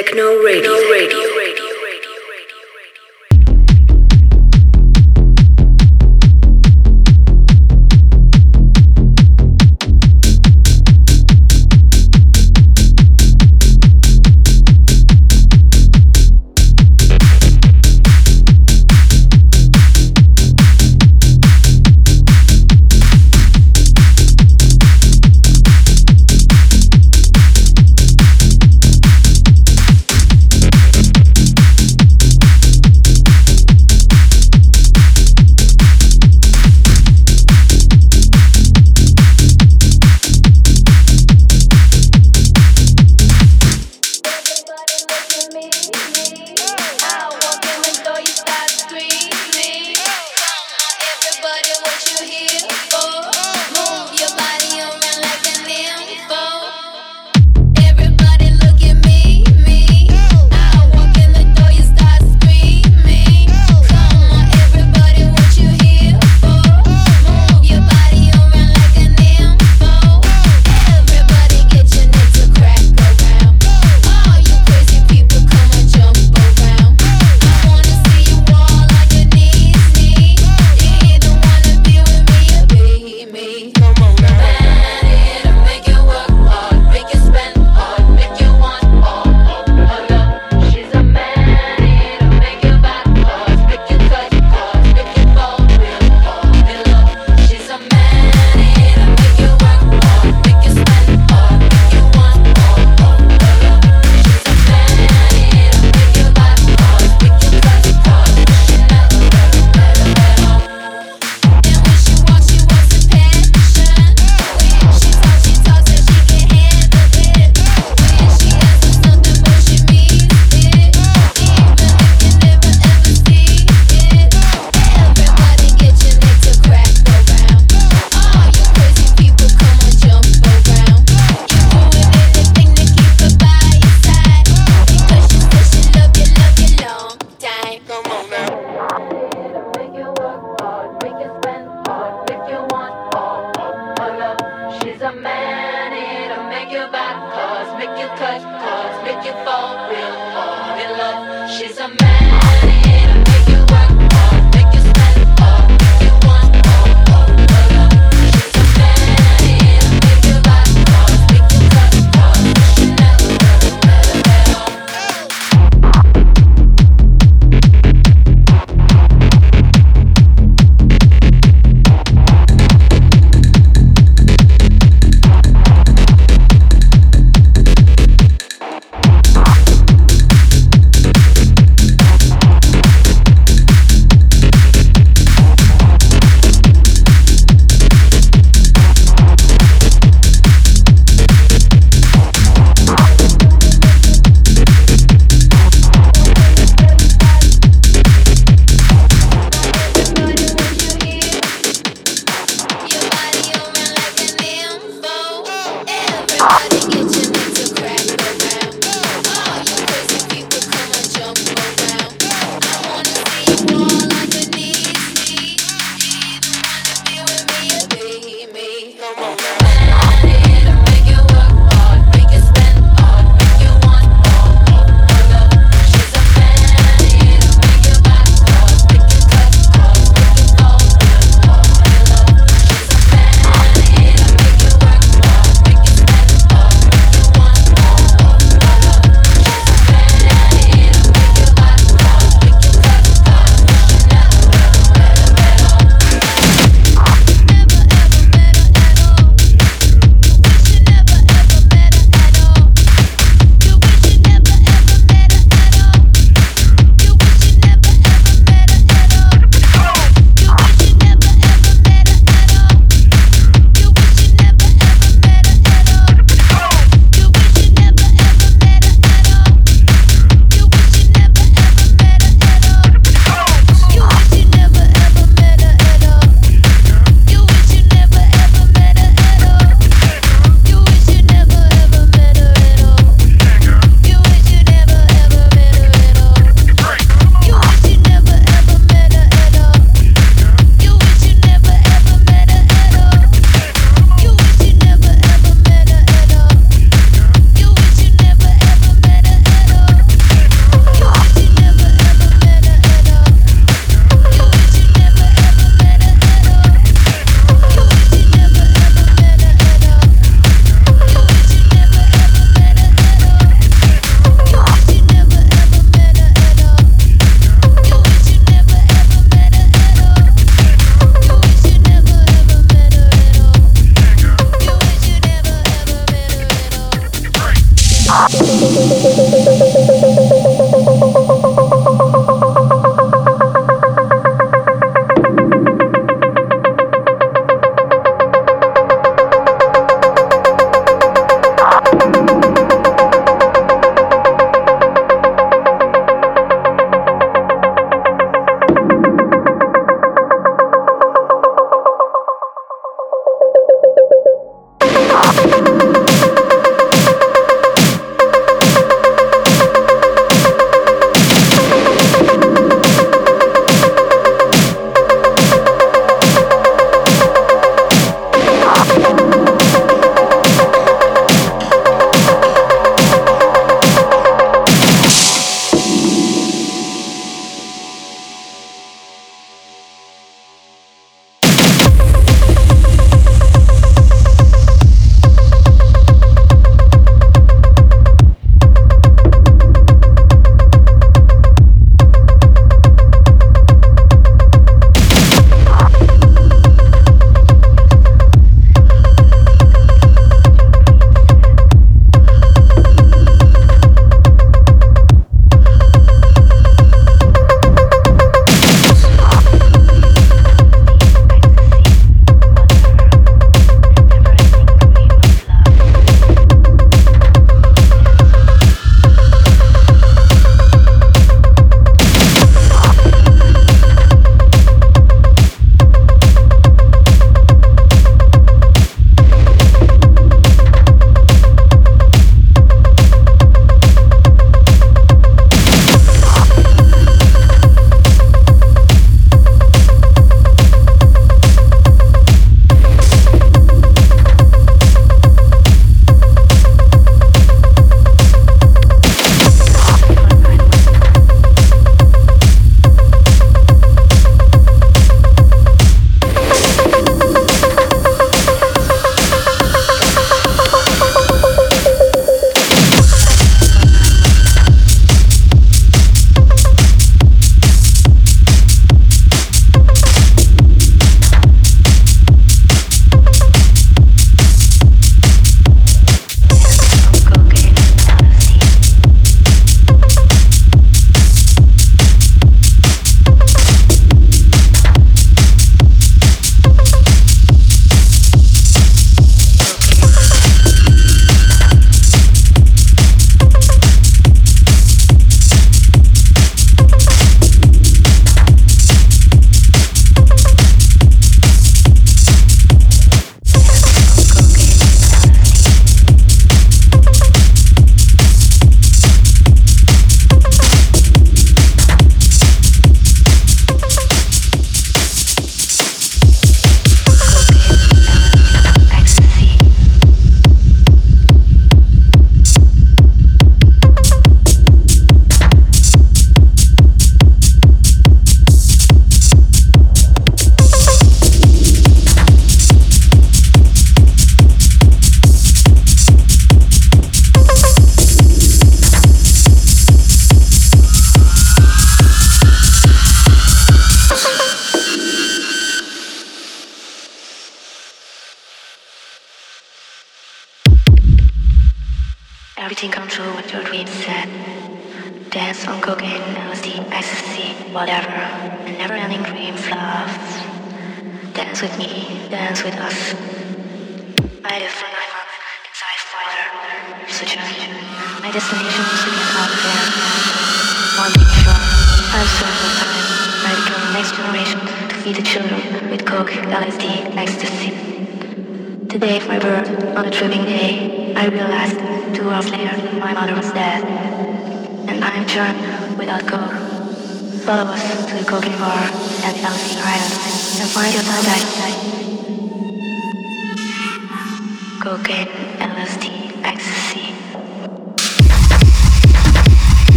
Techno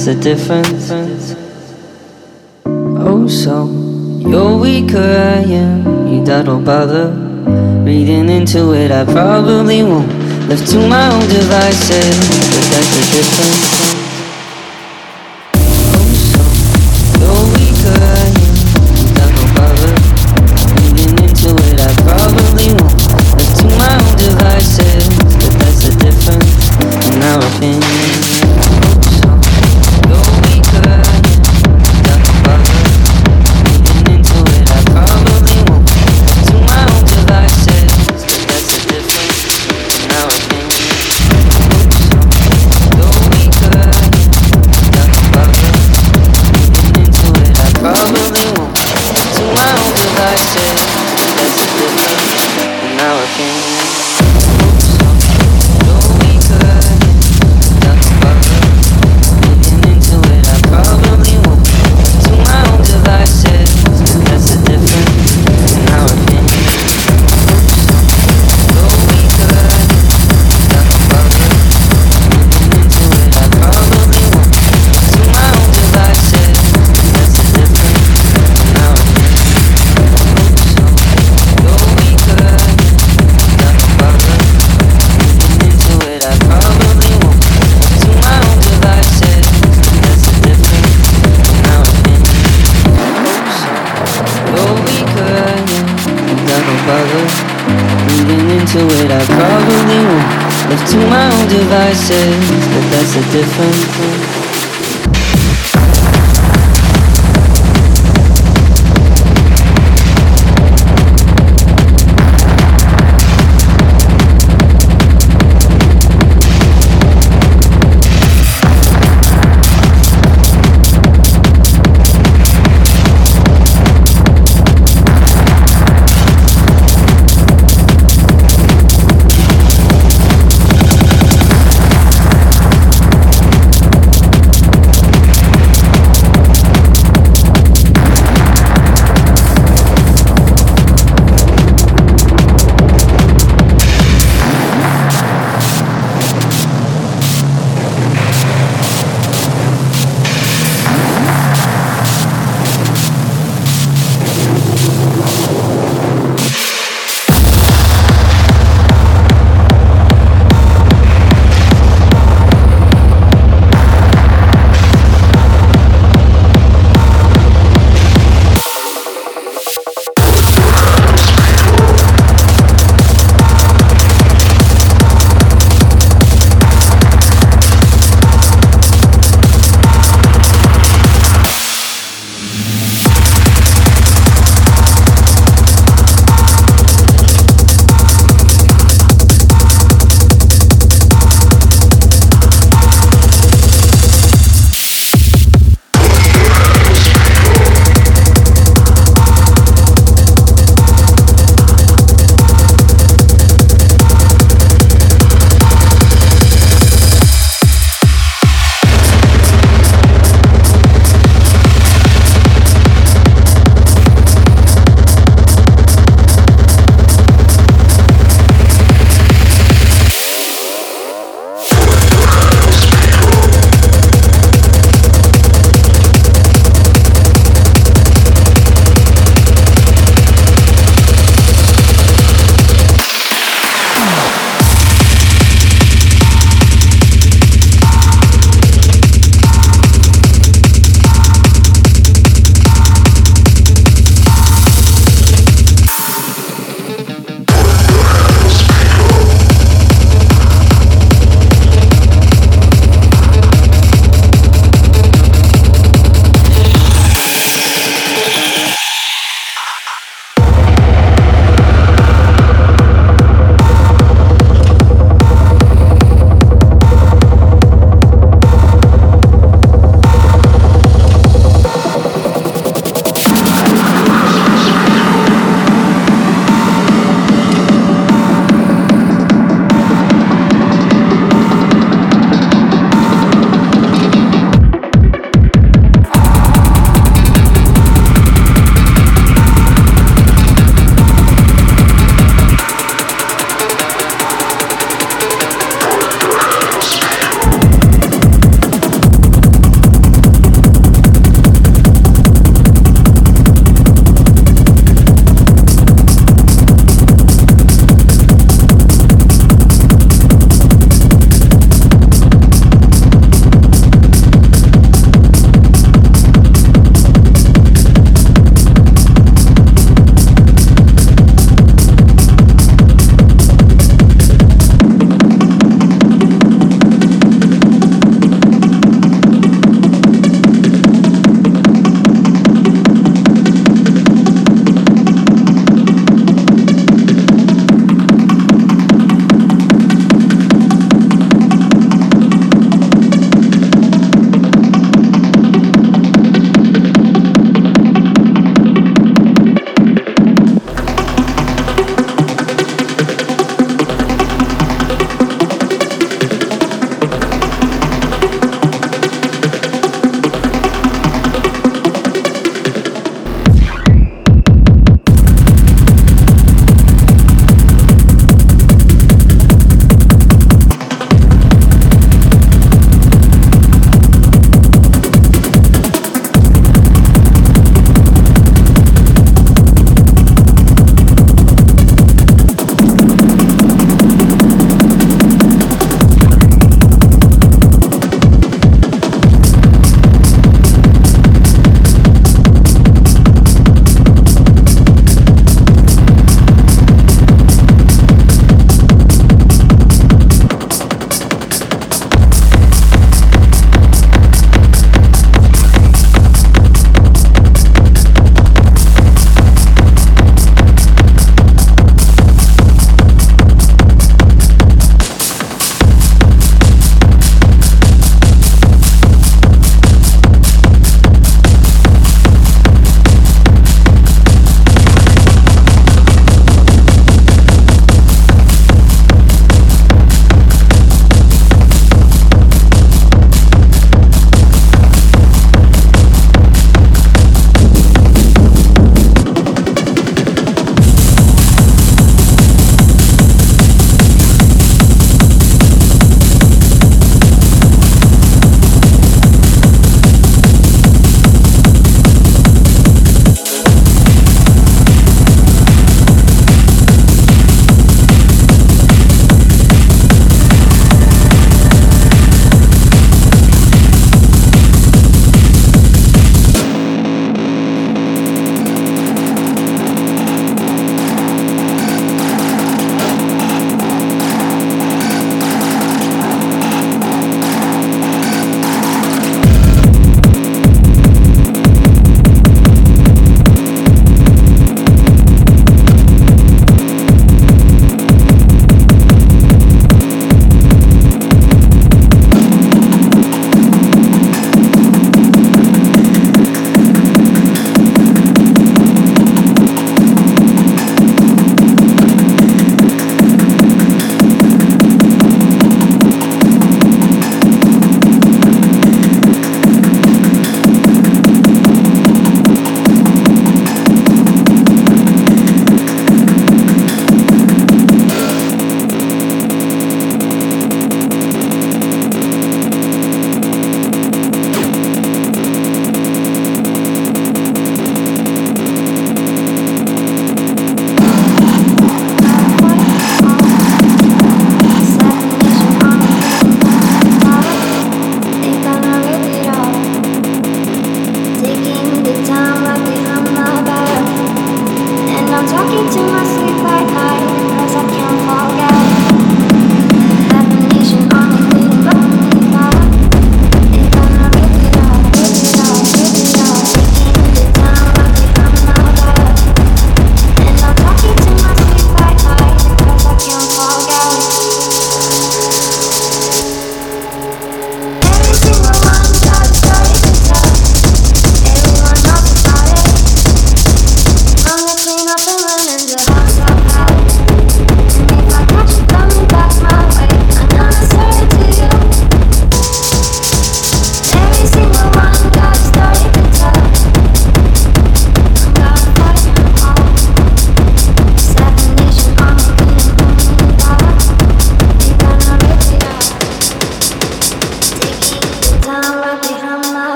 That's the difference. Oh, so you're weaker, I am. You don't bother reading into it, I probably won't. Left to my own devices, but that's the difference. different.